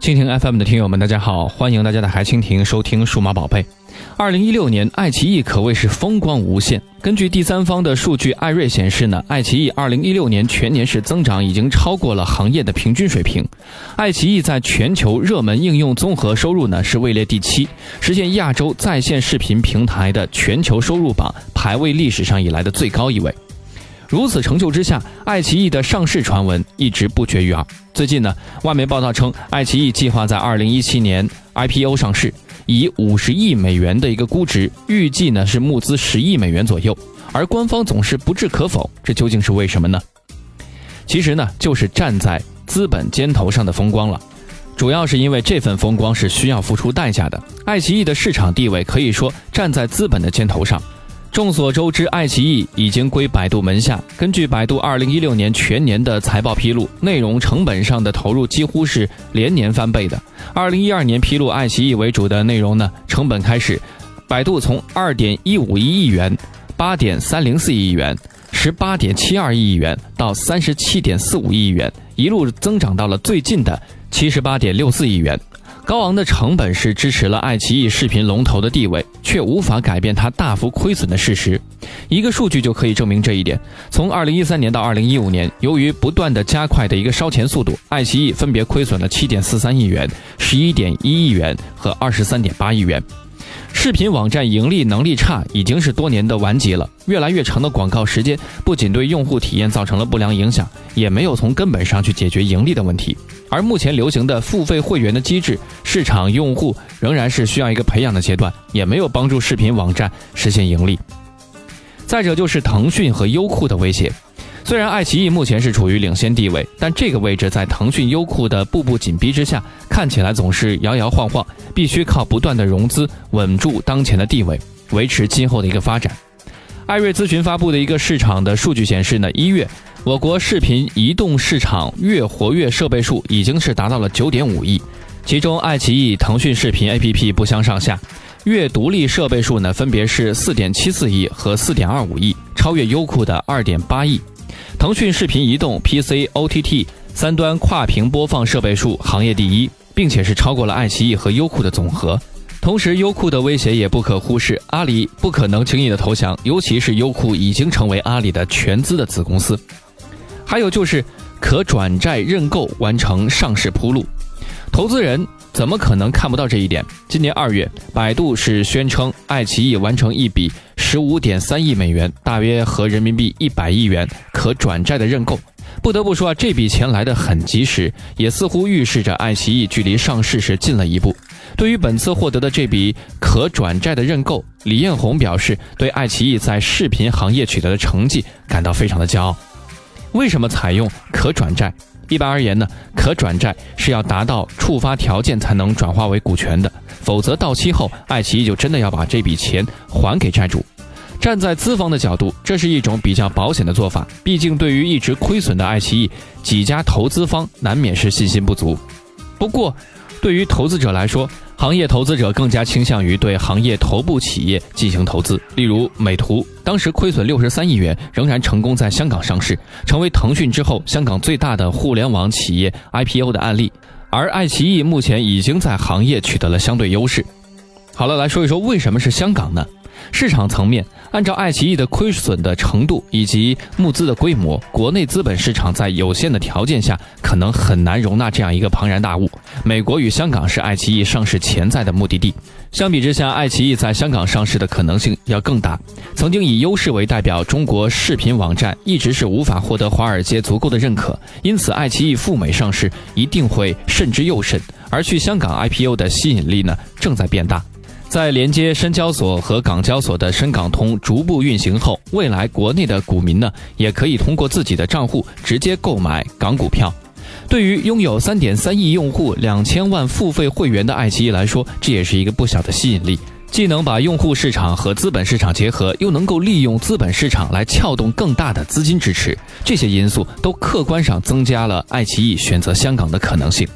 蜻蜓 FM 的听友们，大家好，欢迎大家打开蜻蜓收听数码宝贝。二零一六年，爱奇艺可谓是风光无限。根据第三方的数据，艾瑞显示呢，爱奇艺二零一六年全年是增长已经超过了行业的平均水平。爱奇艺在全球热门应用综合收入呢是位列第七，实现亚洲在线视频平台的全球收入榜排位历史上以来的最高一位。如此成就之下，爱奇艺的上市传闻一直不绝于耳。最近呢，外媒报道称，爱奇艺计划在二零一七年 IPO 上市，以五十亿美元的一个估值，预计呢是募资十亿美元左右。而官方总是不置可否，这究竟是为什么呢？其实呢，就是站在资本肩头上的风光了。主要是因为这份风光是需要付出代价的。爱奇艺的市场地位可以说站在资本的肩头上。众所周知，爱奇艺已经归百度门下。根据百度二零一六年全年的财报披露，内容成本上的投入几乎是连年翻倍的。二零一二年披露爱奇艺为主的内容呢，成本开始，百度从二点一五一亿元、八点三零四亿元、十八点七二亿元到三十七点四五亿元，一路增长到了最近的七十八点六四亿元。高昂的成本是支持了爱奇艺视频龙头的地位，却无法改变它大幅亏损的事实。一个数据就可以证明这一点：从二零一三年到二零一五年，由于不断的加快的一个烧钱速度，爱奇艺分别亏损了七点四三亿元、十一点一亿元和二十三点八亿元。视频网站盈利能力差已经是多年的顽疾了。越来越长的广告时间不仅对用户体验造成了不良影响，也没有从根本上去解决盈利的问题。而目前流行的付费会员的机制，市场用户仍然是需要一个培养的阶段，也没有帮助视频网站实现盈利。再者就是腾讯和优酷的威胁。虽然爱奇艺目前是处于领先地位，但这个位置在腾讯、优酷的步步紧逼之下，看起来总是摇摇晃晃，必须靠不断的融资稳住当前的地位，维持今后的一个发展。艾瑞咨询发布的一个市场的数据显示呢，一月我国视频移动市场月活跃设备数已经是达到了九点五亿，其中爱奇艺、腾讯视频 APP 不相上下，月独立设备数呢分别是四点七四亿和四点二五亿，超越优酷的二点八亿。腾讯视频移动 PC OTT 三端跨屏播放设备数行业第一，并且是超过了爱奇艺和优酷的总和。同时，优酷的威胁也不可忽视，阿里不可能轻易的投降，尤其是优酷已经成为阿里的全资的子公司。还有就是可转债认购完成上市铺路，投资人。怎么可能看不到这一点？今年二月，百度是宣称爱奇艺完成一笔十五点三亿美元，大约合人民币一百亿元可转债的认购。不得不说啊，这笔钱来得很及时，也似乎预示着爱奇艺距离上市是近了一步。对于本次获得的这笔可转债的认购，李彦宏表示对爱奇艺在视频行业取得的成绩感到非常的骄傲。为什么采用可转债？一般而言呢，可转债是要达到触发条件才能转化为股权的，否则到期后，爱奇艺就真的要把这笔钱还给债主。站在资方的角度，这是一种比较保险的做法，毕竟对于一直亏损的爱奇艺，几家投资方难免是信心不足。不过，对于投资者来说，行业投资者更加倾向于对行业头部企业进行投资，例如美图，当时亏损六十三亿元，仍然成功在香港上市，成为腾讯之后香港最大的互联网企业 IPO 的案例。而爱奇艺目前已经在行业取得了相对优势。好了，来说一说为什么是香港呢？市场层面，按照爱奇艺的亏损的程度以及募资的规模，国内资本市场在有限的条件下，可能很难容纳这样一个庞然大物。美国与香港是爱奇艺上市潜在的目的地。相比之下，爱奇艺在香港上市的可能性要更大。曾经以优势为代表中国视频网站一直是无法获得华尔街足够的认可，因此爱奇艺赴美上市一定会慎之又慎。而去香港 IPO 的吸引力呢，正在变大。在连接深交所和港交所的深港通逐步运行后，未来国内的股民呢，也可以通过自己的账户直接购买港股票。对于拥有三点三亿用户、两千万付费会员的爱奇艺来说，这也是一个不小的吸引力。既能把用户市场和资本市场结合，又能够利用资本市场来撬动更大的资金支持，这些因素都客观上增加了爱奇艺选择香港的可能性。